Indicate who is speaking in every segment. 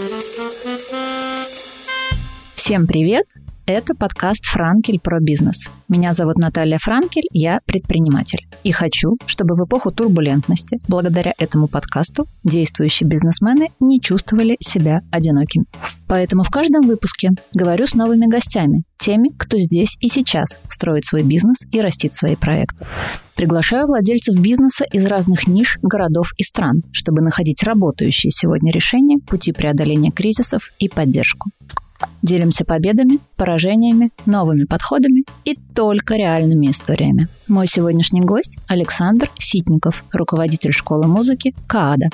Speaker 1: Thank you. Всем привет! Это подкаст «Франкель про бизнес». Меня зовут Наталья Франкель, я предприниматель. И хочу, чтобы в эпоху турбулентности, благодаря этому подкасту, действующие бизнесмены не чувствовали себя одинокими. Поэтому в каждом выпуске говорю с новыми гостями, теми, кто здесь и сейчас строит свой бизнес и растит свои проекты. Приглашаю владельцев бизнеса из разных ниш, городов и стран, чтобы находить работающие сегодня решения, пути преодоления кризисов и поддержку. Делимся победами, поражениями, новыми подходами и только реальными историями. Мой сегодняшний гость – Александр Ситников, руководитель школы музыки КААДа.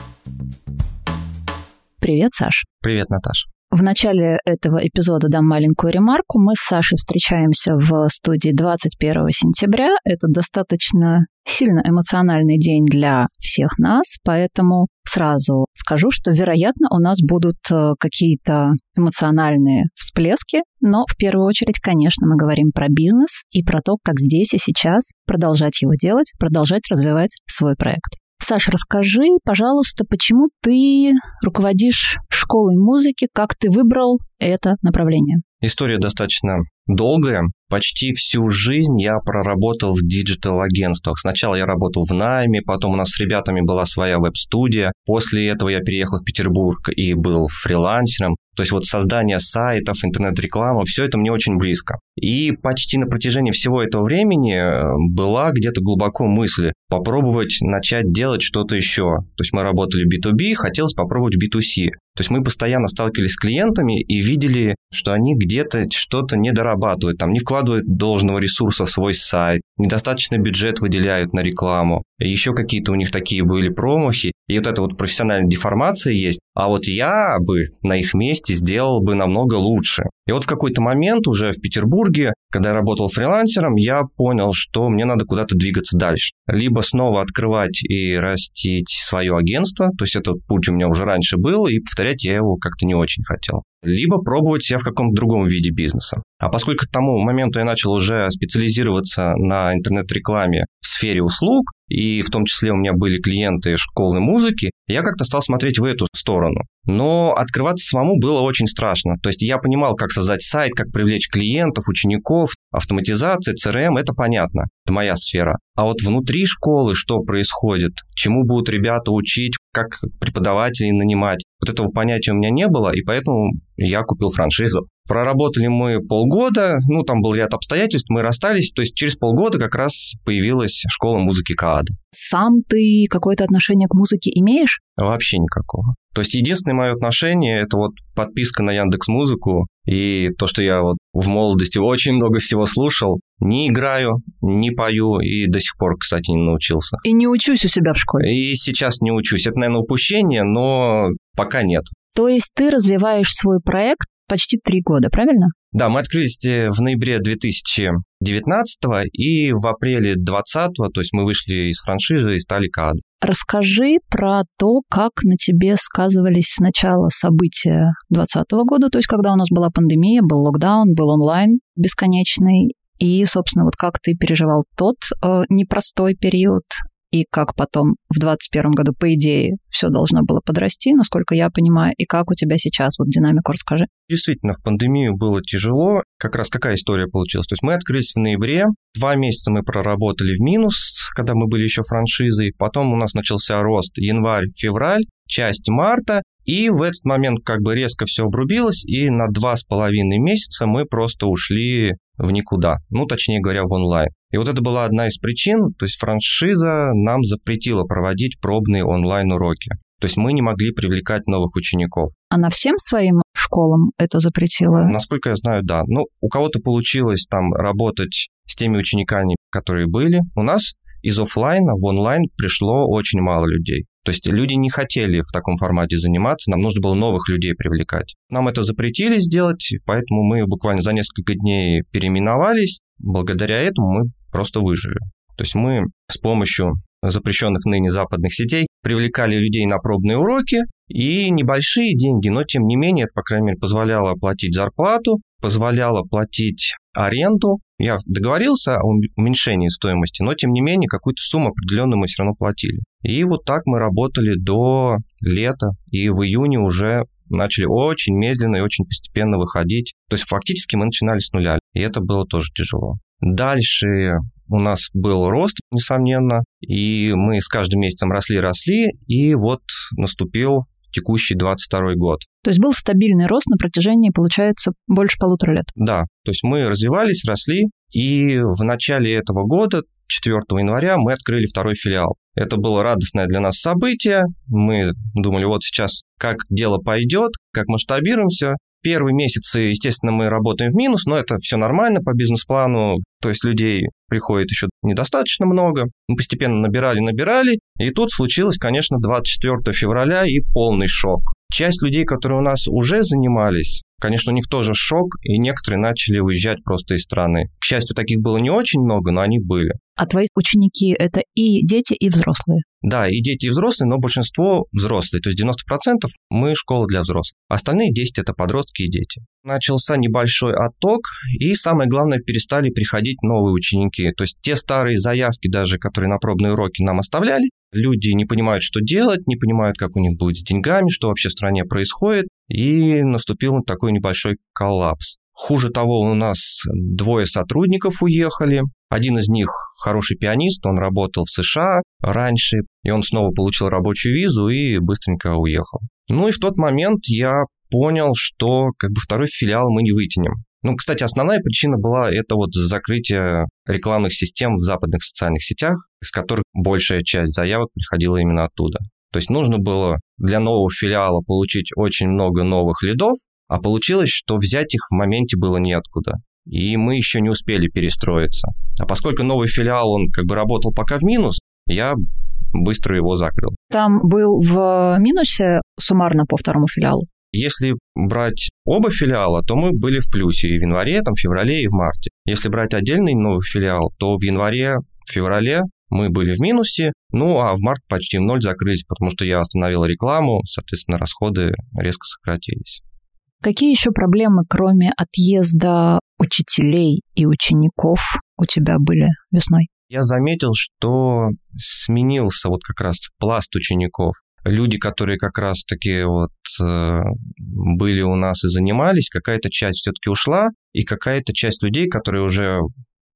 Speaker 1: Привет, Саш.
Speaker 2: Привет, Наташ.
Speaker 1: В начале этого эпизода дам маленькую ремарку. Мы с Сашей встречаемся в студии 21 сентября. Это достаточно сильно эмоциональный день для всех нас, поэтому сразу скажу, что, вероятно, у нас будут э, какие-то эмоциональные всплески, но в первую очередь, конечно, мы говорим про бизнес и про то, как здесь и сейчас продолжать его делать, продолжать развивать свой проект. Саша, расскажи, пожалуйста, почему ты руководишь школой музыки, как ты выбрал это направление?
Speaker 2: История достаточно долгая. Почти всю жизнь я проработал в диджитал-агентствах. Сначала я работал в найме, потом у нас с ребятами была своя веб-студия. После этого я переехал в Петербург и был фрилансером. То есть вот создание сайтов, интернет-реклама, все это мне очень близко. И почти на протяжении всего этого времени э, была где-то глубоко мысль попробовать начать делать что-то еще. То есть мы работали в B2B, хотелось попробовать B2C. То есть мы постоянно сталкивались с клиентами и видели, что они где-то что-то не дорабатывают, там не вкладывают должного ресурса в свой сайт, недостаточно бюджет выделяют на рекламу, еще какие-то у них такие были промахи, и вот эта вот профессиональная деформация есть, а вот я бы на их месте сделал бы намного лучше. И вот в какой-то момент уже в Петербурге, когда я работал фрилансером, я понял, что мне надо куда-то двигаться дальше. Либо снова открывать и растить свое агентство, то есть этот путь у меня уже раньше был, и повторять я его как-то не очень хотел либо пробовать себя в каком-то другом виде бизнеса. А поскольку к тому моменту я начал уже специализироваться на интернет-рекламе в сфере услуг, и в том числе у меня были клиенты школы музыки, я как-то стал смотреть в эту сторону. Но открываться самому было очень страшно. То есть я понимал, как создать сайт, как привлечь клиентов, учеников, автоматизация, CRM, это понятно, это моя сфера. А вот внутри школы что происходит, чему будут ребята учить, как преподавателей нанимать, вот этого понятия у меня не было, и поэтому я купил франшизу. Проработали мы полгода, ну, там был ряд обстоятельств, мы расстались, то есть через полгода как раз появилась школа музыки КААД.
Speaker 1: Сам ты какое-то отношение к музыке имеешь?
Speaker 2: Вообще никакого. То есть единственное мое отношение – это вот подписка на Яндекс Музыку и то, что я вот в молодости очень много всего слушал. Не играю, не пою и до сих пор, кстати, не научился.
Speaker 1: И не учусь у себя в школе?
Speaker 2: И сейчас не учусь. Это, наверное, упущение, но пока нет.
Speaker 1: То есть ты развиваешь свой проект почти три года, правильно?
Speaker 2: Да, мы открылись э, в ноябре 2019 и в апреле 2020, то есть мы вышли из франшизы и стали КАД.
Speaker 1: Расскажи про то, как на тебе сказывались сначала события 2020 года, то есть когда у нас была пандемия, был локдаун, был онлайн бесконечный, и, собственно, вот как ты переживал тот э, непростой период, и как потом в 2021 году, по идее, все должно было подрасти, насколько я понимаю, и как у тебя сейчас, вот динамику расскажи.
Speaker 2: Действительно, в пандемию было тяжело. Как раз какая история получилась? То есть мы открылись в ноябре, два месяца мы проработали в минус, когда мы были еще франшизой, потом у нас начался рост январь-февраль, часть марта, и в этот момент как бы резко все обрубилось, и на два с половиной месяца мы просто ушли в никуда, ну, точнее говоря, в онлайн. И вот это была одна из причин, то есть франшиза нам запретила проводить пробные онлайн-уроки. То есть мы не могли привлекать новых учеников.
Speaker 1: Она всем своим школам это запретила?
Speaker 2: Насколько я знаю, да. Ну, у кого-то получилось там работать с теми учениками, которые были. У нас из офлайна в онлайн пришло очень мало людей. То есть люди не хотели в таком формате заниматься, нам нужно было новых людей привлекать. Нам это запретили сделать, поэтому мы буквально за несколько дней переименовались. Благодаря этому мы просто выжили. То есть мы с помощью запрещенных ныне западных сетей привлекали людей на пробные уроки, и небольшие деньги, но тем не менее, это, по крайней мере, позволяло оплатить зарплату, позволяло платить аренду. Я договорился о уменьшении стоимости, но тем не менее какую-то сумму определенную мы все равно платили. И вот так мы работали до лета, и в июне уже начали очень медленно и очень постепенно выходить. То есть фактически мы начинали с нуля, и это было тоже тяжело. Дальше у нас был рост, несомненно, и мы с каждым месяцем росли-росли, и вот наступил текущий 22 год.
Speaker 1: То есть был стабильный рост на протяжении, получается, больше полутора лет?
Speaker 2: Да, то есть мы развивались, росли, и в начале этого года, 4 января, мы открыли второй филиал. Это было радостное для нас событие. Мы думали, вот сейчас как дело пойдет, как масштабируемся. Первые месяцы, естественно, мы работаем в минус, но это все нормально по бизнес-плану. То есть людей приходит еще недостаточно много. Мы постепенно набирали, набирали. И тут случилось, конечно, 24 февраля и полный шок. Часть людей, которые у нас уже занимались, конечно, у них тоже шок, и некоторые начали уезжать просто из страны. К счастью, таких было не очень много, но они были.
Speaker 1: А твои ученики – это и дети, и взрослые?
Speaker 2: Да, и дети, и взрослые, но большинство взрослые. То есть 90% мы школа для взрослых. Остальные 10 – это подростки и дети. Начался небольшой отток, и самое главное, перестали приходить новые ученики. То есть те старые заявки даже, которые на пробные уроки нам оставляли, люди не понимают, что делать, не понимают, как у них будет с деньгами, что вообще в стране происходит, и наступил такой небольшой коллапс. Хуже того, у нас двое сотрудников уехали. Один из них хороший пианист, он работал в США раньше, и он снова получил рабочую визу и быстренько уехал. Ну и в тот момент я понял, что как бы второй филиал мы не вытянем. Ну, кстати, основная причина была это вот закрытие рекламных систем в западных социальных сетях, из которых большая часть заявок приходила именно оттуда. То есть нужно было для нового филиала получить очень много новых лидов, а получилось, что взять их в моменте было неоткуда. И мы еще не успели перестроиться. А поскольку новый филиал, он как бы работал пока в минус, я быстро его закрыл.
Speaker 1: Там был в минусе суммарно по второму филиалу?
Speaker 2: Если брать оба филиала, то мы были в плюсе и в январе, там, в феврале и в марте. Если брать отдельный новый филиал, то в январе, в феврале мы были в минусе, ну а в март почти в ноль закрылись, потому что я остановил рекламу, соответственно, расходы резко сократились.
Speaker 1: Какие еще проблемы, кроме отъезда учителей и учеников, у тебя были весной?
Speaker 2: Я заметил, что сменился вот как раз пласт учеников. Люди, которые как раз-таки вот э, были у нас и занимались, какая-то часть все-таки ушла, и какая-то часть людей, которые уже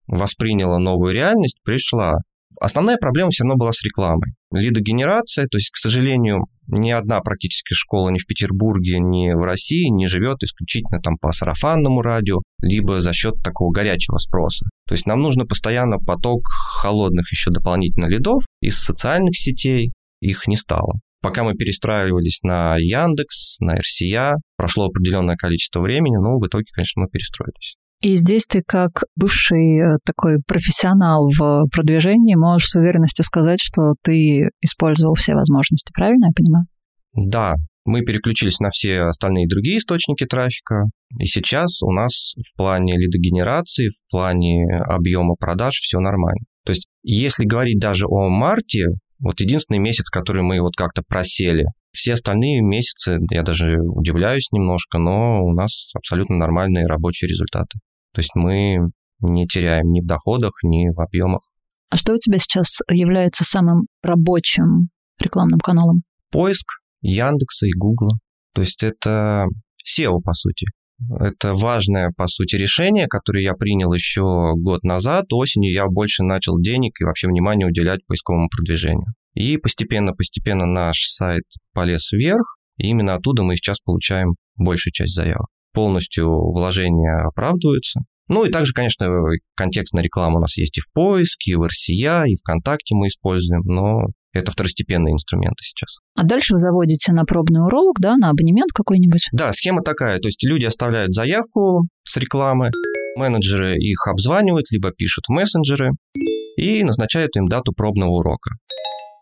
Speaker 2: восприняла новую реальность, пришла. Основная проблема все равно была с рекламой. Лидогенерация, то есть, к сожалению, ни одна практически школа ни в Петербурге, ни в России не живет исключительно там по сарафанному радио, либо за счет такого горячего спроса. То есть нам нужно постоянно поток холодных еще дополнительно лидов из социальных сетей, их не стало. Пока мы перестраивались на Яндекс, на РСИА, прошло определенное количество времени, но в итоге, конечно, мы перестроились.
Speaker 1: И здесь ты как бывший э, такой профессионал в продвижении можешь с уверенностью сказать, что ты использовал все возможности, правильно я понимаю?
Speaker 2: Да, мы переключились на все остальные другие источники трафика, и сейчас у нас в плане лидогенерации, в плане объема продаж все нормально. То есть, если говорить даже о марте, вот единственный месяц, который мы вот как-то просели, все остальные месяцы, я даже удивляюсь немножко, но у нас абсолютно нормальные рабочие результаты. То есть мы не теряем ни в доходах, ни в объемах.
Speaker 1: А что у тебя сейчас является самым рабочим рекламным каналом?
Speaker 2: Поиск Яндекса и Гугла. То есть это SEO, по сути. Это важное, по сути, решение, которое я принял еще год назад. Осенью я больше начал денег и вообще внимание уделять поисковому продвижению. И постепенно-постепенно наш сайт полез вверх, и именно оттуда мы сейчас получаем большую часть заявок полностью вложения оправдываются. Ну и также, конечно, контекстная реклама у нас есть и в поиске, и в RCA, и ВКонтакте мы используем, но это второстепенные инструменты сейчас.
Speaker 1: А дальше вы заводите на пробный урок, да, на абонемент какой-нибудь?
Speaker 2: Да, схема такая. То есть люди оставляют заявку с рекламы, менеджеры их обзванивают, либо пишут в мессенджеры и назначают им дату пробного урока.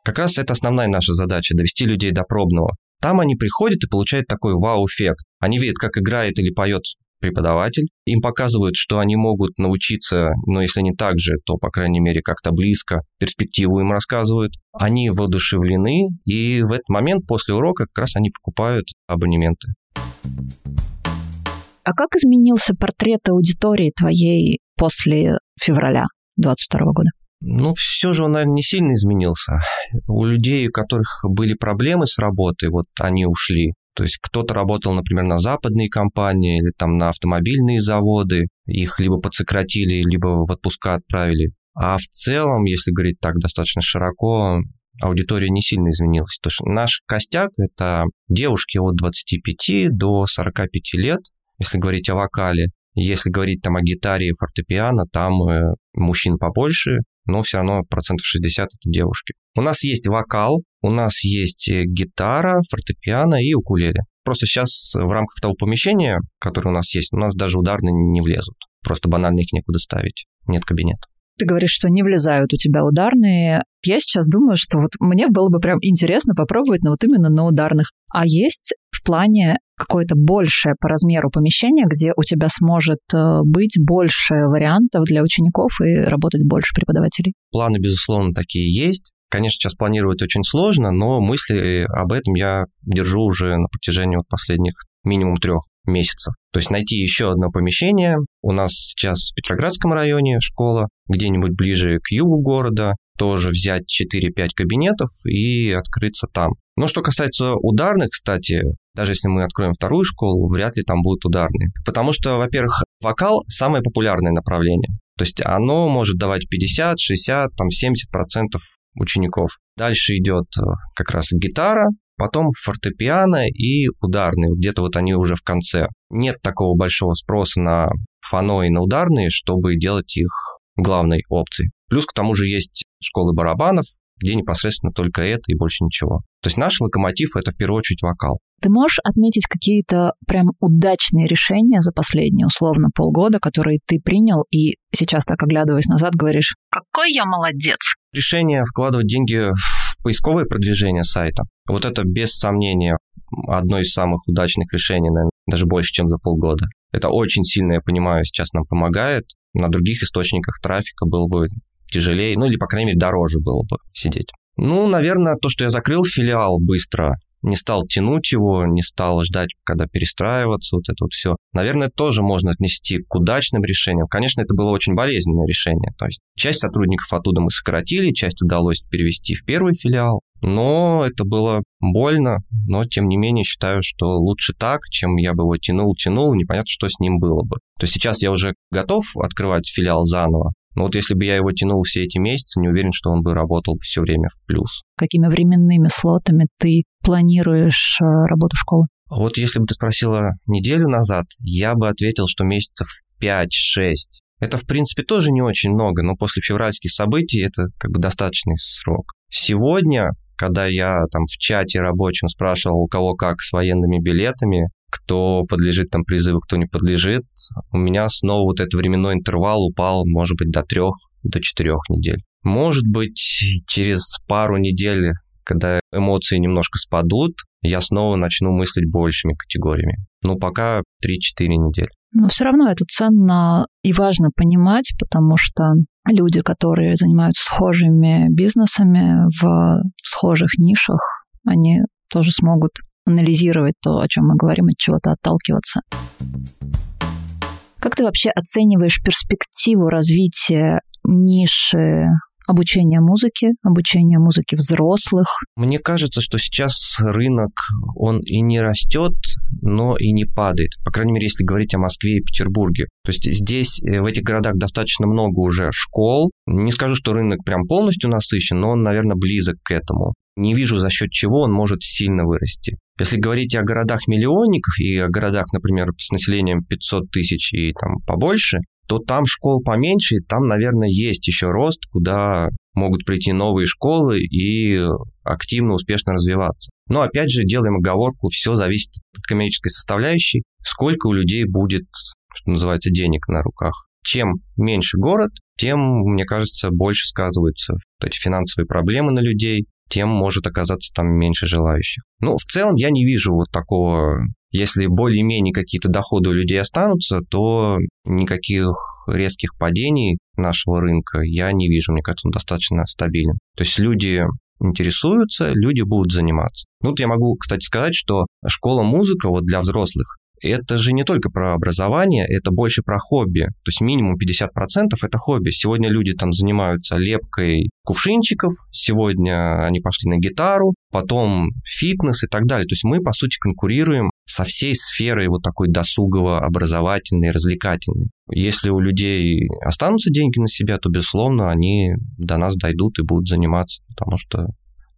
Speaker 2: Как раз это основная наша задача – довести людей до пробного. Там они приходят и получают такой вау-эффект. Они видят, как играет или поет преподаватель. Им показывают, что они могут научиться, но если не так же, то, по крайней мере, как-то близко. Перспективу им рассказывают. Они воодушевлены, и в этот момент после урока как раз они покупают абонементы.
Speaker 1: А как изменился портрет аудитории твоей после февраля 2022 года?
Speaker 2: Ну, все же он, наверное, не сильно изменился. У людей, у которых были проблемы с работой, вот они ушли. То есть кто-то работал, например, на западные компании или там на автомобильные заводы, их либо подсократили, либо в отпуска отправили. А в целом, если говорить так достаточно широко, аудитория не сильно изменилась. То есть наш костяк – это девушки от 25 до 45 лет, если говорить о вокале. Если говорить там о гитаре и фортепиано, там э, мужчин побольше, но все равно процентов 60 это девушки. У нас есть вокал, у нас есть э, гитара, фортепиано и укулеле. Просто сейчас в рамках того помещения, которое у нас есть, у нас даже ударные не влезут. Просто банально их некуда ставить. Нет кабинета.
Speaker 1: Ты говоришь, что не влезают у тебя ударные. Я сейчас думаю, что вот мне было бы прям интересно попробовать, но вот именно на ударных. А есть в плане какое-то большее по размеру помещение, где у тебя сможет э, быть больше вариантов для учеников и работать больше преподавателей?
Speaker 2: Планы, безусловно, такие есть. Конечно, сейчас планировать очень сложно, но мысли об этом я держу уже на протяжении вот последних минимум трех месяцев. То есть найти еще одно помещение. У нас сейчас в Петроградском районе школа, где-нибудь ближе к югу города, тоже взять 4-5 кабинетов и открыться там. Но что касается ударных, кстати, даже если мы откроем вторую школу, вряд ли там будут ударные. Потому что, во-первых, вокал – самое популярное направление. То есть оно может давать 50, 60, там 70 процентов учеников. Дальше идет э, как раз гитара, потом фортепиано и ударные. Где-то вот они уже в конце. Нет такого большого спроса на фано и на ударные, чтобы делать их главной опцией. Плюс к тому же есть школы барабанов, где непосредственно только это и больше ничего. То есть наш локомотив — это в первую очередь вокал.
Speaker 1: Ты можешь отметить какие-то прям удачные решения за последние, условно, полгода, которые ты принял, и сейчас, так оглядываясь назад, говоришь, какой я молодец.
Speaker 2: Решение вкладывать деньги в поисковое продвижение сайта. Вот это без сомнения одно из самых удачных решений, наверное, даже больше, чем за полгода. Это очень сильно, я понимаю, сейчас нам помогает. На других источниках трафика было бы тяжелее, ну или, по крайней мере, дороже было бы сидеть. Ну, наверное, то, что я закрыл филиал быстро, не стал тянуть его, не стал ждать, когда перестраиваться, вот это вот все. Наверное, тоже можно отнести к удачным решениям. Конечно, это было очень болезненное решение. То есть часть сотрудников оттуда мы сократили, часть удалось перевести в первый филиал. Но это было больно, но тем не менее считаю, что лучше так, чем я бы его тянул, тянул, непонятно, что с ним было бы. То есть сейчас я уже готов открывать филиал заново, но вот если бы я его тянул все эти месяцы, не уверен, что он бы работал все время в плюс.
Speaker 1: Какими временными слотами ты планируешь э, работу школы?
Speaker 2: Вот если бы ты спросила неделю назад, я бы ответил, что месяцев 5-6. Это, в принципе, тоже не очень много, но после февральских событий это как бы достаточный срок. Сегодня, когда я там в чате рабочем спрашивал, у кого как с военными билетами, кто подлежит там призыву, кто не подлежит, у меня снова вот этот временной интервал упал, может быть, до трех, до четырех недель. Может быть, через пару недель, когда эмоции немножко спадут, я снова начну мыслить большими категориями. Но пока 3-4 недели.
Speaker 1: Но все равно это ценно и важно понимать, потому что люди, которые занимаются схожими бизнесами в схожих нишах, они тоже смогут анализировать то, о чем мы говорим, от чего-то отталкиваться. Как ты вообще оцениваешь перспективу развития ниши обучения музыки, обучения музыки взрослых?
Speaker 2: Мне кажется, что сейчас рынок, он и не растет, но и не падает. По крайней мере, если говорить о Москве и Петербурге. То есть здесь, э, в этих городах достаточно много уже школ. Не скажу, что рынок прям полностью насыщен, но он, наверное, близок к этому. Не вижу, за счет чего он может сильно вырасти. Если говорить о городах-миллионниках и о городах, например, с населением 500 тысяч и там побольше, то там школ поменьше, и там, наверное, есть еще рост, куда могут прийти новые школы и активно, успешно развиваться. Но опять же, делаем оговорку, все зависит от коммерческой составляющей, сколько у людей будет, что называется, денег на руках. Чем меньше город, тем, мне кажется, больше сказываются вот эти финансовые проблемы на людей, тем может оказаться там меньше желающих. Ну, в целом я не вижу вот такого... Если более-менее какие-то доходы у людей останутся, то никаких резких падений нашего рынка я не вижу. Мне кажется, он достаточно стабилен. То есть люди интересуются, люди будут заниматься. Ну, вот я могу, кстати, сказать, что школа музыка вот для взрослых это же не только про образование, это больше про хобби. То есть минимум 50% это хобби. Сегодня люди там занимаются лепкой кувшинчиков, сегодня они пошли на гитару, потом фитнес и так далее. То есть мы, по сути, конкурируем со всей сферой вот такой досугово-образовательной, развлекательной. Если у людей останутся деньги на себя, то, безусловно, они до нас дойдут и будут заниматься, потому что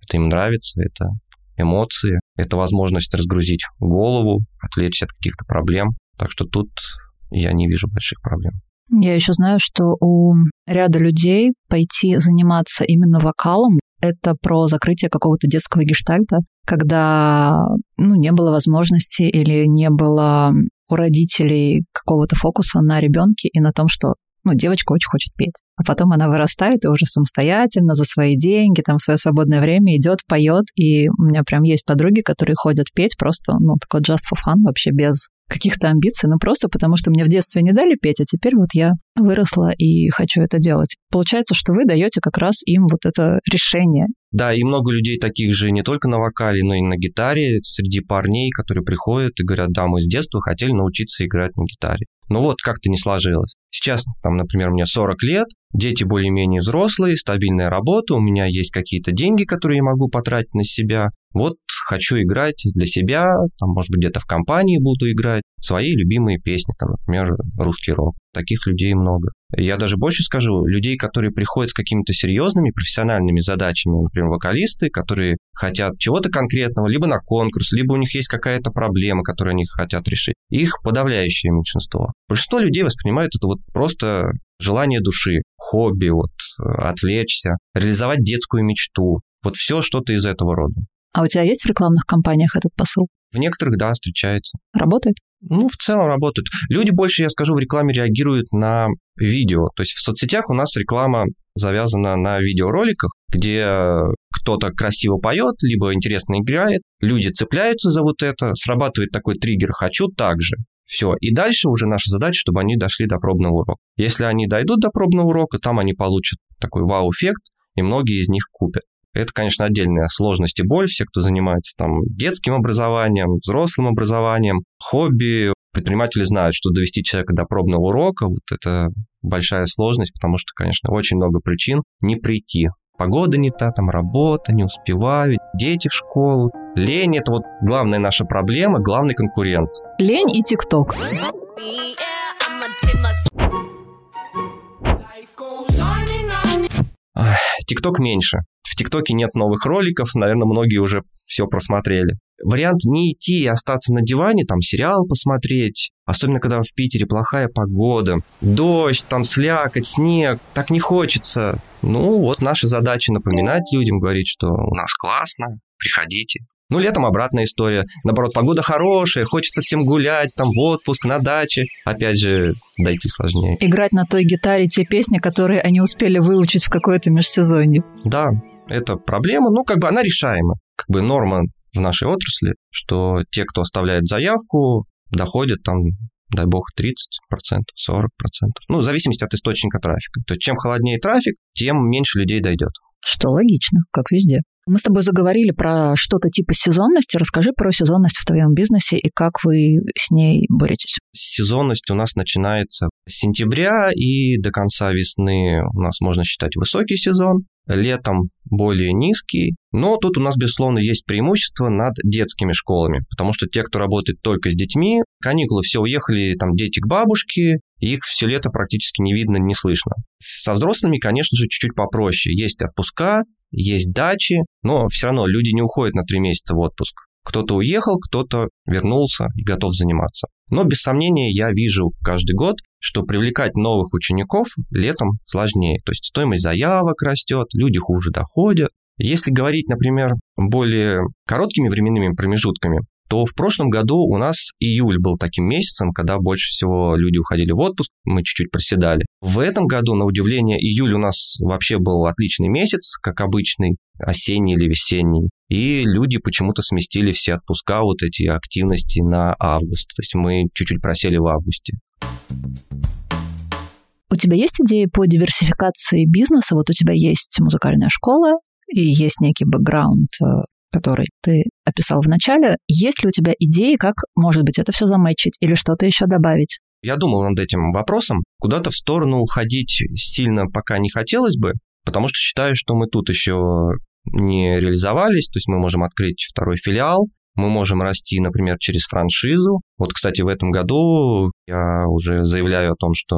Speaker 2: это им нравится, это эмоции, это возможность разгрузить голову, отвлечься от каких-то проблем. Так что тут я не вижу больших проблем.
Speaker 1: Я еще знаю, что у ряда людей пойти заниматься именно вокалом это про закрытие какого-то детского гештальта, когда ну, не было возможности или не было у родителей какого-то фокуса на ребенке и на том, что ну, девочка очень хочет петь. А потом она вырастает и уже самостоятельно за свои деньги, там, в свое свободное время идет, поет. И у меня прям есть подруги, которые ходят петь просто, ну, такой just for fun, вообще без каких-то амбиций, ну просто потому что мне в детстве не дали петь, а теперь вот я выросла и хочу это делать. Получается, что вы даете как раз им вот это решение.
Speaker 2: Да, и много людей таких же не только на вокале, но и на гитаре среди парней, которые приходят и говорят, да, мы с детства хотели научиться играть на гитаре. Но вот как-то не сложилось. Сейчас, там, например, мне 40 лет, дети более-менее взрослые, стабильная работа, у меня есть какие-то деньги, которые я могу потратить на себя. Вот хочу играть для себя, там, может быть, где-то в компании буду играть свои любимые песни, там, например, русский рок. Таких людей много. Я даже больше скажу, людей, которые приходят с какими-то серьезными профессиональными задачами, например, вокалисты, которые хотят чего-то конкретного, либо на конкурс, либо у них есть какая-то проблема, которую они хотят решить. Их подавляющее меньшинство. Большинство людей воспринимают это вот просто желание души, хобби, вот, отвлечься, реализовать детскую мечту. Вот все что-то из этого рода.
Speaker 1: А у тебя есть в рекламных кампаниях этот посыл?
Speaker 2: В некоторых, да, встречается.
Speaker 1: Работает?
Speaker 2: Ну, в целом работает. Люди больше, я скажу, в рекламе реагируют на видео. То есть в соцсетях у нас реклама завязана на видеороликах, где кто-то красиво поет, либо интересно играет, люди цепляются за вот это, срабатывает такой триггер «хочу так же». Все. И дальше уже наша задача, чтобы они дошли до пробного урока. Если они дойдут до пробного урока, там они получат такой вау-эффект, и многие из них купят. Это, конечно, отдельная сложность и боль. Все, кто занимается там детским образованием, взрослым образованием, хобби, предприниматели знают, что довести человека до пробного урока, вот это большая сложность, потому что, конечно, очень много причин не прийти. Погода не та, там работа, не успеваю, дети в школу. Лень – это вот главная наша проблема, главный конкурент.
Speaker 1: Лень и ТикТок.
Speaker 2: ТикТок меньше. В ТикТоке нет новых роликов, наверное, многие уже все просмотрели. Вариант не идти и остаться на диване, там сериал посмотреть, особенно когда в Питере плохая погода, дождь, там слякоть, снег, так не хочется. Ну, вот наша задача напоминать людям, говорить, что у нас классно, приходите. Ну, летом обратная история. Наоборот, погода хорошая, хочется всем гулять, там, в отпуск, на даче. Опять же, дойти сложнее.
Speaker 1: Играть на той гитаре те песни, которые они успели выучить в какое-то межсезонье.
Speaker 2: Да, это проблема, ну, как бы она решаема. Как бы норма в нашей отрасли, что те, кто оставляет заявку, доходят там дай бог, 30%, 40%. Ну, в зависимости от источника трафика. То есть, чем холоднее трафик, тем меньше людей дойдет.
Speaker 1: Что логично, как везде. Мы с тобой заговорили про что-то типа сезонности. Расскажи про сезонность в твоем бизнесе и как вы с ней боретесь.
Speaker 2: Сезонность у нас начинается с сентября и до конца весны у нас можно считать высокий сезон летом более низкий. Но тут у нас, безусловно, есть преимущество над детскими школами, потому что те, кто работает только с детьми, каникулы все уехали, там дети к бабушке, их все лето практически не видно, не слышно. Со взрослыми, конечно же, чуть-чуть попроще. Есть отпуска, есть дачи, но все равно люди не уходят на три месяца в отпуск. Кто-то уехал, кто-то вернулся и готов заниматься. Но без сомнения я вижу каждый год, что привлекать новых учеников летом сложнее. То есть стоимость заявок растет, люди хуже доходят. Если говорить, например, более короткими временными промежутками, то в прошлом году у нас июль был таким месяцем, когда больше всего люди уходили в отпуск, мы чуть-чуть проседали. В этом году, на удивление, июль у нас вообще был отличный месяц, как обычный, осенний или весенний. И люди почему-то сместили все отпуска, вот эти активности на август. То есть мы чуть-чуть просели в августе.
Speaker 1: У тебя есть идеи по диверсификации бизнеса? Вот у тебя есть музыкальная школа, и есть некий бэкграунд э, который ты описал в начале. Есть ли у тебя идеи, как, может быть, это все заметчить или что-то еще добавить?
Speaker 2: Я думал над этим вопросом. Куда-то в сторону уходить сильно пока не хотелось бы, потому что считаю, что мы тут еще не реализовались, то есть мы можем открыть второй филиал, мы можем расти, например, через франшизу. Вот, кстати, в этом году я уже заявляю о том, что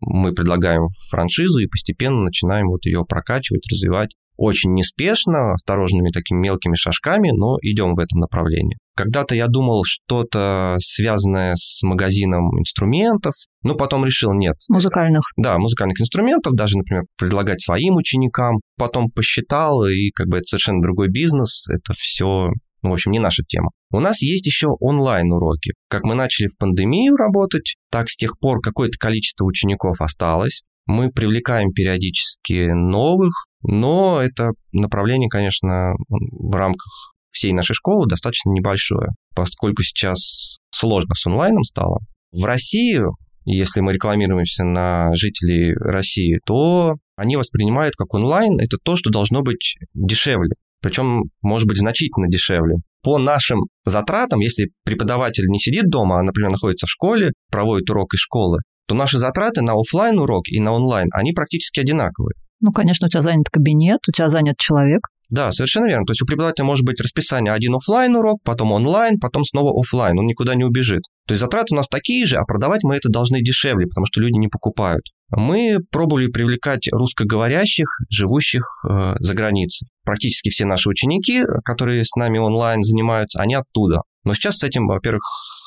Speaker 2: мы предлагаем франшизу и постепенно начинаем вот ее прокачивать, развивать. Очень неспешно, осторожными такими мелкими шажками, но идем в этом направлении. Когда-то я думал что-то связанное с магазином инструментов, но потом решил нет.
Speaker 1: Музыкальных.
Speaker 2: Да, музыкальных инструментов, даже, например, предлагать своим ученикам. Потом посчитал, и как бы это совершенно другой бизнес, это все ну, в общем, не наша тема. У нас есть еще онлайн-уроки. Как мы начали в пандемию работать, так с тех пор какое-то количество учеников осталось. Мы привлекаем периодически новых, но это направление, конечно, в рамках всей нашей школы достаточно небольшое, поскольку сейчас сложно с онлайном стало. В России, если мы рекламируемся на жителей России, то они воспринимают как онлайн это то, что должно быть дешевле причем может быть значительно дешевле. По нашим затратам, если преподаватель не сидит дома, а, например, находится в школе, проводит урок из школы, то наши затраты на офлайн урок и на онлайн, они практически одинаковые.
Speaker 1: Ну, конечно, у тебя занят кабинет, у тебя занят человек.
Speaker 2: Да, совершенно верно. То есть у преподавателя может быть расписание один офлайн урок, потом онлайн, потом снова офлайн. Он никуда не убежит. То есть затраты у нас такие же, а продавать мы это должны дешевле, потому что люди не покупают. Мы пробовали привлекать русскоговорящих, живущих э, за границей. Практически все наши ученики, которые с нами онлайн занимаются, они оттуда. Но сейчас с этим, во-первых,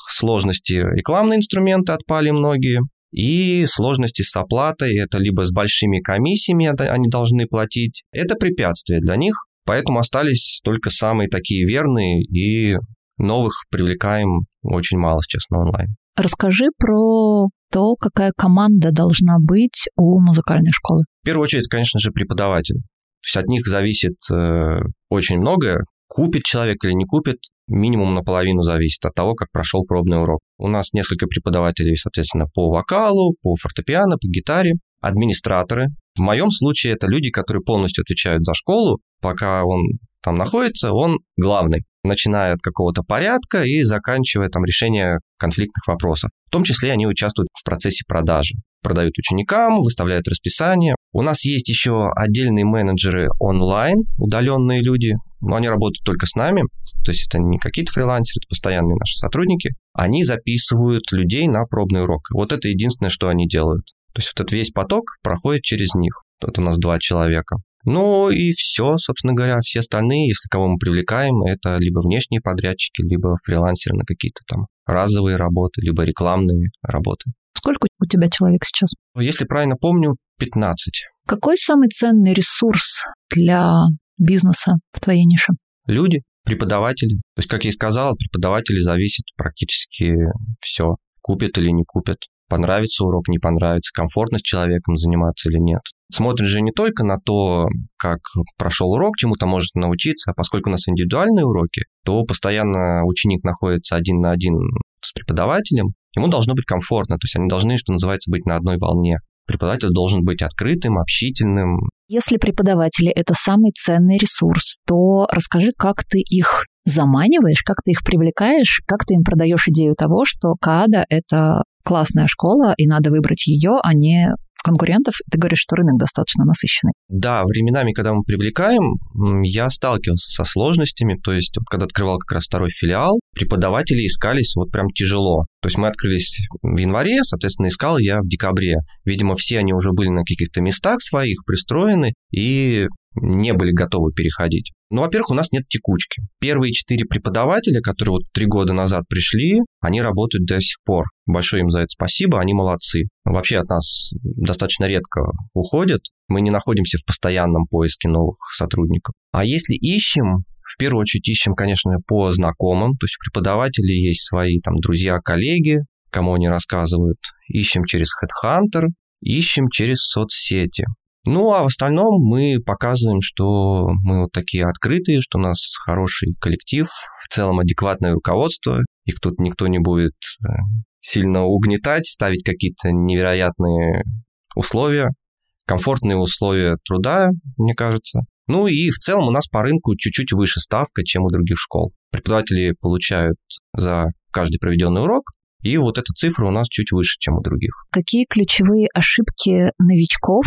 Speaker 2: сложности рекламные инструменты отпали многие, и сложности с оплатой, это либо с большими комиссиями они должны платить, это препятствие для них, поэтому остались только самые такие верные, и новых привлекаем очень мало сейчас на онлайн.
Speaker 1: Расскажи про то, какая команда должна быть у музыкальной школы.
Speaker 2: В первую очередь, конечно же, преподаватели. То есть от них зависит э, очень многое. Купит человек или не купит, минимум наполовину зависит от того, как прошел пробный урок. У нас несколько преподавателей, соответственно, по вокалу, по фортепиано, по гитаре, администраторы. В моем случае это люди, которые полностью отвечают за школу. Пока он там находится, он главный начиная от какого-то порядка и заканчивая там решение конфликтных вопросов. В том числе они участвуют в процессе продажи. Продают ученикам, выставляют расписание. У нас есть еще отдельные менеджеры онлайн, удаленные люди, но они работают только с нами, то есть это не какие-то фрилансеры, это постоянные наши сотрудники. Они записывают людей на пробный урок. Вот это единственное, что они делают. То есть вот этот весь поток проходит через них. Это у нас два человека. Ну и все, собственно говоря, все остальные, если кого мы привлекаем, это либо внешние подрядчики, либо фрилансеры на какие-то там разовые работы, либо рекламные работы.
Speaker 1: Сколько у тебя человек сейчас?
Speaker 2: Если правильно помню, 15.
Speaker 1: Какой самый ценный ресурс для бизнеса в твоей нише?
Speaker 2: Люди, преподаватели. То есть, как я и сказал, от преподавателей зависит практически все. Купят или не купят понравится урок, не понравится, комфортно с человеком заниматься или нет. Смотрит же не только на то, как прошел урок, чему-то может научиться, а поскольку у нас индивидуальные уроки, то постоянно ученик находится один на один с преподавателем, ему должно быть комфортно, то есть они должны, что называется, быть на одной волне. Преподаватель должен быть открытым, общительным.
Speaker 1: Если преподаватели – это самый ценный ресурс, то расскажи, как ты их заманиваешь, как ты их привлекаешь, как ты им продаешь идею того, что КАДА – это классная школа, и надо выбрать ее, а не конкурентов, ты говоришь, что рынок достаточно насыщенный.
Speaker 2: Да, временами, когда мы привлекаем, я сталкивался со сложностями, то есть вот, когда открывал как раз второй филиал, преподаватели искались вот прям тяжело. То есть мы открылись в январе, соответственно, искал я в декабре. Видимо, все они уже были на каких-то местах своих, пристроены, и не были готовы переходить. Ну, во-первых, у нас нет текучки. Первые четыре преподавателя, которые вот три года назад пришли, они работают до сих пор. Большое им за это спасибо, они молодцы. Вообще от нас достаточно редко уходят. Мы не находимся в постоянном поиске новых сотрудников. А если ищем, в первую очередь ищем, конечно, по знакомым, то есть у преподавателей есть свои там друзья, коллеги, кому они рассказывают. Ищем через Headhunter, ищем через соцсети. Ну, а в остальном мы показываем, что мы вот такие открытые, что у нас хороший коллектив, в целом адекватное руководство, их тут никто не будет э, сильно угнетать, ставить какие-то невероятные условия, комфортные условия труда, мне кажется. Ну и в целом у нас по рынку чуть-чуть выше ставка, чем у других школ. Преподаватели получают за каждый проведенный урок, и вот эта цифра у нас чуть выше, чем у других.
Speaker 1: Какие ключевые ошибки новичков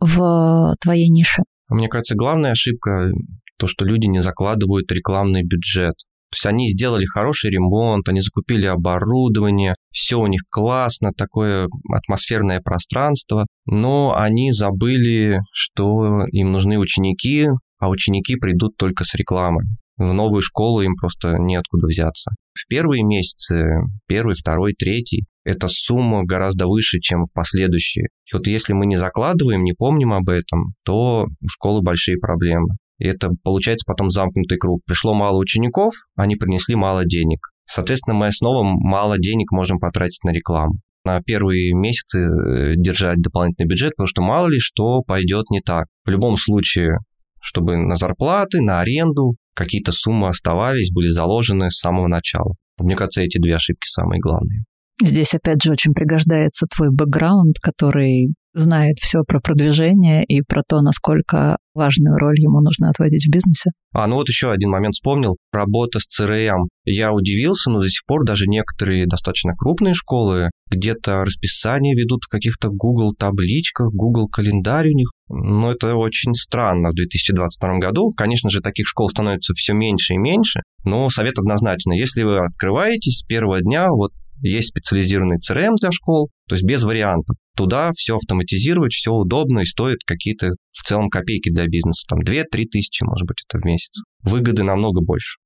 Speaker 1: в твоей нише?
Speaker 2: Мне кажется, главная ошибка то, что люди не закладывают рекламный бюджет. То есть они сделали хороший ремонт, они закупили оборудование, все у них классно, такое атмосферное пространство, но они забыли, что им нужны ученики, а ученики придут только с рекламы. В новую школу им просто неоткуда взяться. В первые месяцы, первый, второй, третий, эта сумма гораздо выше, чем в последующие. И вот если мы не закладываем, не помним об этом, то у школы большие проблемы. И это получается потом замкнутый круг. Пришло мало учеников, они принесли мало денег. Соответственно, мы снова мало денег можем потратить на рекламу. На первые месяцы э, держать дополнительный бюджет, потому что мало ли что пойдет не так. В любом случае, чтобы на зарплаты, на аренду какие-то суммы оставались, были заложены с самого начала. Мне кажется, эти две ошибки самые главные.
Speaker 1: Здесь, опять же, очень пригождается твой бэкграунд, который знает все про продвижение и про то, насколько важную роль ему нужно отводить в бизнесе.
Speaker 2: А, ну вот еще один момент вспомнил. Работа с CRM. Я удивился, но до сих пор даже некоторые достаточно крупные школы где-то расписание ведут в каких-то Google табличках, Google календарь у них. Но это очень странно в 2022 году. Конечно же, таких школ становится все меньше и меньше, но совет однозначно. Если вы открываетесь с первого дня, вот есть специализированный CRM для школ, то есть без вариантов. Туда все автоматизировать, все удобно и стоит какие-то в целом копейки для бизнеса. Там 2-3 тысячи, может быть, это в месяц. Выгоды намного больше.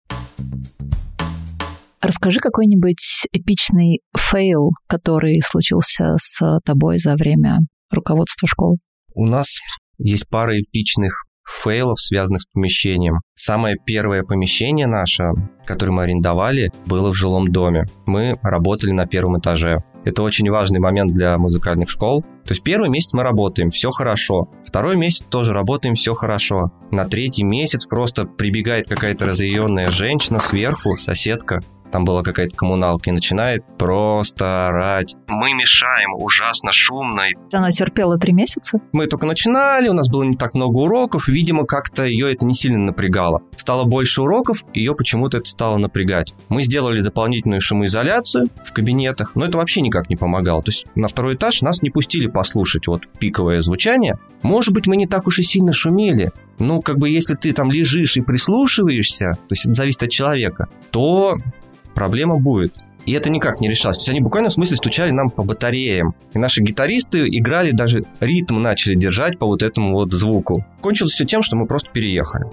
Speaker 1: Расскажи какой-нибудь эпичный фейл, который случился с тобой за время руководства школы.
Speaker 2: У нас есть пара эпичных фейлов, связанных с помещением. Самое первое помещение наше, которое мы арендовали, было в жилом доме. Мы работали на первом этаже. Это очень важный момент для музыкальных школ. То есть первый месяц мы работаем, все хорошо. Второй месяц тоже работаем, все хорошо. На третий месяц просто прибегает какая-то разъяренная женщина сверху, соседка, там была какая-то коммуналка, и начинает просто орать. Мы мешаем, ужасно шумно.
Speaker 1: Она терпела три месяца?
Speaker 2: Мы только начинали, у нас было не так много уроков, видимо, как-то ее это не сильно напрягало. Стало больше уроков, ее почему-то это стало напрягать. Мы сделали дополнительную шумоизоляцию в кабинетах, но это вообще никак не помогало. То есть на второй этаж нас не пустили послушать вот пиковое звучание. Может быть, мы не так уж и сильно шумели, ну, как бы, если ты там лежишь и прислушиваешься, то есть это зависит от человека, то проблема будет. И это никак не решалось. То есть они буквально в смысле стучали нам по батареям. И наши гитаристы играли, даже ритм начали держать по вот этому вот звуку. Кончилось все тем, что мы просто переехали.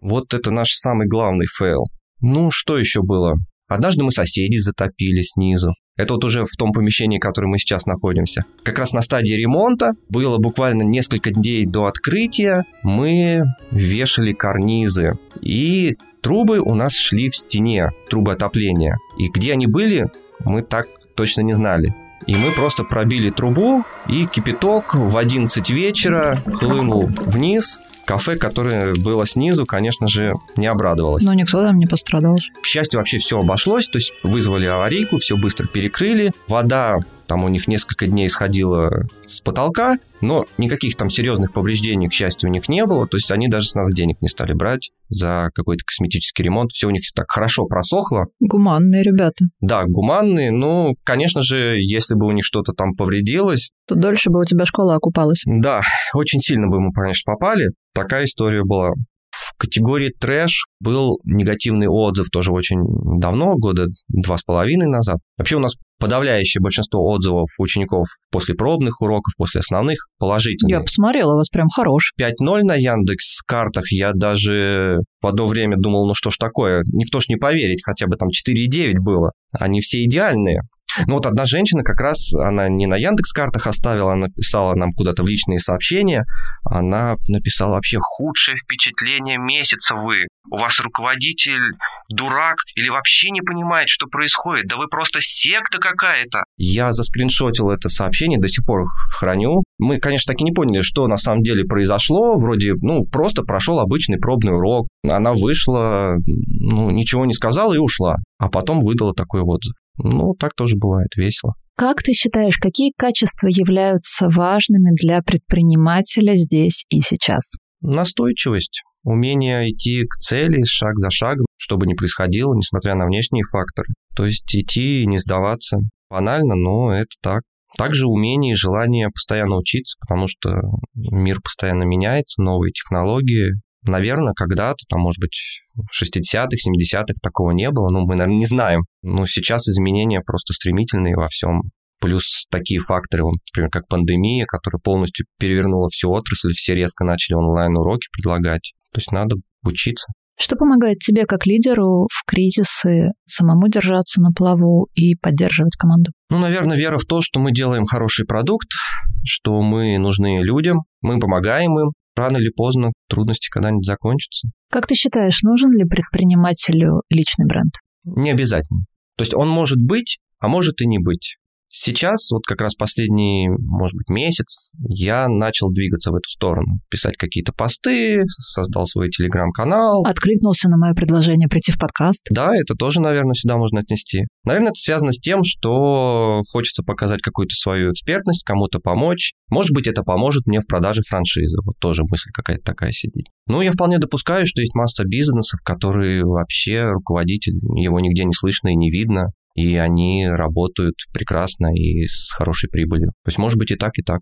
Speaker 2: Вот это наш самый главный фейл. Ну, что еще было? Однажды мы соседей затопили снизу. Это вот уже в том помещении, в котором мы сейчас находимся. Как раз на стадии ремонта, было буквально несколько дней до открытия, мы вешали карнизы. И трубы у нас шли в стене, трубы отопления. И где они были, мы так точно не знали. И мы просто пробили трубу, и кипяток в 11 вечера хлынул вниз. Кафе, которое было снизу, конечно же, не обрадовалось.
Speaker 1: Но никто там не пострадал.
Speaker 2: К счастью, вообще все обошлось, то есть вызвали аварийку, все быстро перекрыли. Вода там у них несколько дней сходила с потолка, но никаких там серьезных повреждений, к счастью, у них не было. То есть они даже с нас денег не стали брать за какой-то косметический ремонт. Все у них так хорошо просохло.
Speaker 1: Гуманные ребята.
Speaker 2: Да, гуманные. Ну, конечно же, если бы у них что-то там повредилось...
Speaker 1: То дольше бы у тебя школа окупалась.
Speaker 2: Да, очень сильно бы мы, конечно, попали. Такая история была категории трэш был негативный отзыв тоже очень давно, года два с половиной назад. Вообще у нас подавляющее большинство отзывов учеников после пробных уроков, после основных положительные.
Speaker 1: Я посмотрела, у вас прям хорош.
Speaker 2: 5.0 на Яндекс картах я даже в одно время думал, ну что ж такое, никто ж не поверит, хотя бы там 4.9 было. Они все идеальные. Ну вот одна женщина как раз, она не на Яндекс картах оставила, она написала нам куда-то в личные сообщения, она написала вообще худшее впечатление месяца вы. У вас руководитель дурак или вообще не понимает, что происходит. Да вы просто секта какая-то. Я заскриншотил это сообщение, до сих пор храню. Мы, конечно, так и не поняли, что на самом деле произошло. Вроде, ну, просто прошел обычный пробный урок. Она вышла, ну, ничего не сказала и ушла. А потом выдала такой отзыв. Ну, так тоже бывает, весело.
Speaker 1: Как ты считаешь, какие качества являются важными для предпринимателя здесь и сейчас?
Speaker 2: Настойчивость, умение идти к цели шаг за шагом, что бы ни происходило, несмотря на внешние факторы. То есть идти и не сдаваться. Банально, но это так. Также умение и желание постоянно учиться, потому что мир постоянно меняется, новые технологии. Наверное, когда-то, там, может быть, в 60-х, 70-х такого не было, ну, мы, наверное, не знаем. Но сейчас изменения просто стремительные во всем. Плюс такие факторы, например, как пандемия, которая полностью перевернула всю отрасль, все резко начали онлайн-уроки предлагать. То есть надо учиться.
Speaker 1: Что помогает тебе как лидеру в кризисы самому держаться на плаву и поддерживать команду?
Speaker 2: Ну, наверное, вера в то, что мы делаем хороший продукт, что мы нужны людям, мы помогаем им. Рано или поздно трудности когда-нибудь закончатся.
Speaker 1: Как ты считаешь, нужен ли предпринимателю личный бренд?
Speaker 2: Не обязательно. То есть он может быть, а может и не быть. Сейчас, вот как раз последний, может быть, месяц, я начал двигаться в эту сторону. Писать какие-то посты, создал свой телеграм-канал.
Speaker 1: Откликнулся на мое предложение прийти в подкаст.
Speaker 2: Да, это тоже, наверное, сюда можно отнести. Наверное, это связано с тем, что хочется показать какую-то свою экспертность, кому-то помочь. Может быть, это поможет мне в продаже франшизы. Вот тоже мысль какая-то такая сидит. Ну, я вполне допускаю, что есть масса бизнесов, которые вообще руководитель, его нигде не слышно и не видно и они работают прекрасно и с хорошей прибылью. То есть может быть и так, и так.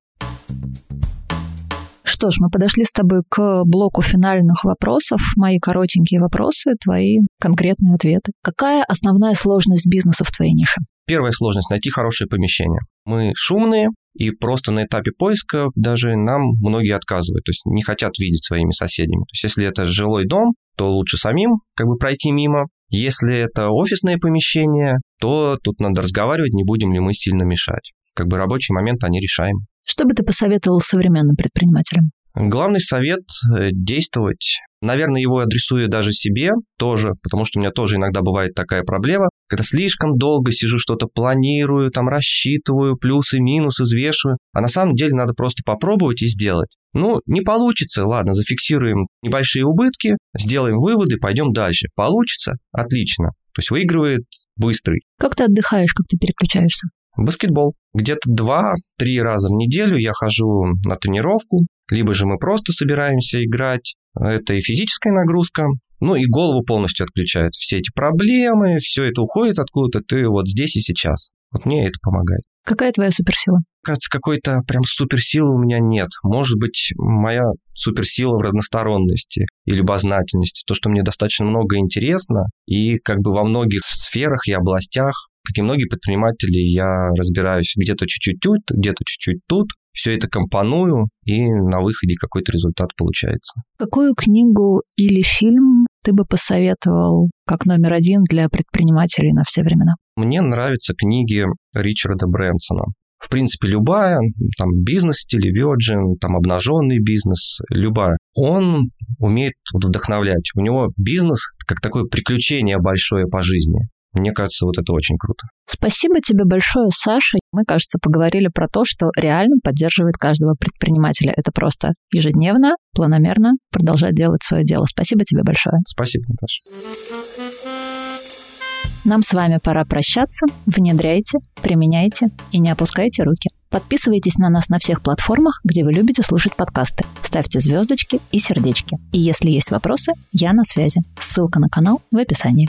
Speaker 1: Что ж, мы подошли с тобой к блоку финальных вопросов. Мои коротенькие вопросы, твои конкретные ответы. Какая основная сложность бизнеса в твоей нише?
Speaker 2: Первая сложность – найти хорошее помещение. Мы шумные, и просто на этапе поиска даже нам многие отказывают, то есть не хотят видеть своими соседями. То есть если это жилой дом, то лучше самим как бы пройти мимо, если это офисное помещение, то тут надо разговаривать, не будем ли мы сильно мешать. Как бы рабочий момент они решаем.
Speaker 1: Что бы ты посоветовал современным предпринимателям?
Speaker 2: Главный совет – действовать. Наверное, его адресую даже себе тоже, потому что у меня тоже иногда бывает такая проблема, когда слишком долго сижу, что-то планирую, там рассчитываю, плюсы, минусы, взвешиваю, а на самом деле надо просто попробовать и сделать. Ну, не получится, ладно, зафиксируем небольшие убытки, сделаем выводы, пойдем дальше. Получится? Отлично. То есть выигрывает быстрый.
Speaker 1: Как ты отдыхаешь, как ты переключаешься?
Speaker 2: Баскетбол. Где-то два-три раза в неделю я хожу на тренировку, либо же мы просто собираемся играть. Это и физическая нагрузка, ну и голову полностью отключает. Все эти проблемы, все это уходит откуда-то, ты вот здесь и сейчас. Вот мне это помогает.
Speaker 1: Какая твоя суперсила?
Speaker 2: Кажется, какой-то прям суперсилы у меня нет. Может быть, моя суперсила в разносторонности и любознательности. То, что мне достаточно много интересно, и как бы во многих сферах и областях как и многие предприниматели, я разбираюсь где-то чуть-чуть тут, где-то чуть-чуть тут, все это компоную, и на выходе какой-то результат получается.
Speaker 1: Какую книгу или фильм ты бы посоветовал как номер один для предпринимателей на все времена?
Speaker 2: Мне нравятся книги Ричарда Брэнсона. В принципе, любая, там, бизнес-стиль, Virgin, там, обнаженный бизнес, любая. Он умеет вдохновлять. У него бизнес как такое приключение большое по жизни. Мне кажется, вот это очень круто.
Speaker 1: Спасибо тебе большое, Саша. Мы, кажется, поговорили про то, что реально поддерживает каждого предпринимателя. Это просто ежедневно, планомерно продолжать делать свое дело. Спасибо тебе большое.
Speaker 2: Спасибо, Наташа.
Speaker 1: Нам с вами пора прощаться. Внедряйте, применяйте и не опускайте руки. Подписывайтесь на нас на всех платформах, где вы любите слушать подкасты. Ставьте звездочки и сердечки. И если есть вопросы, я на связи. Ссылка на канал в описании.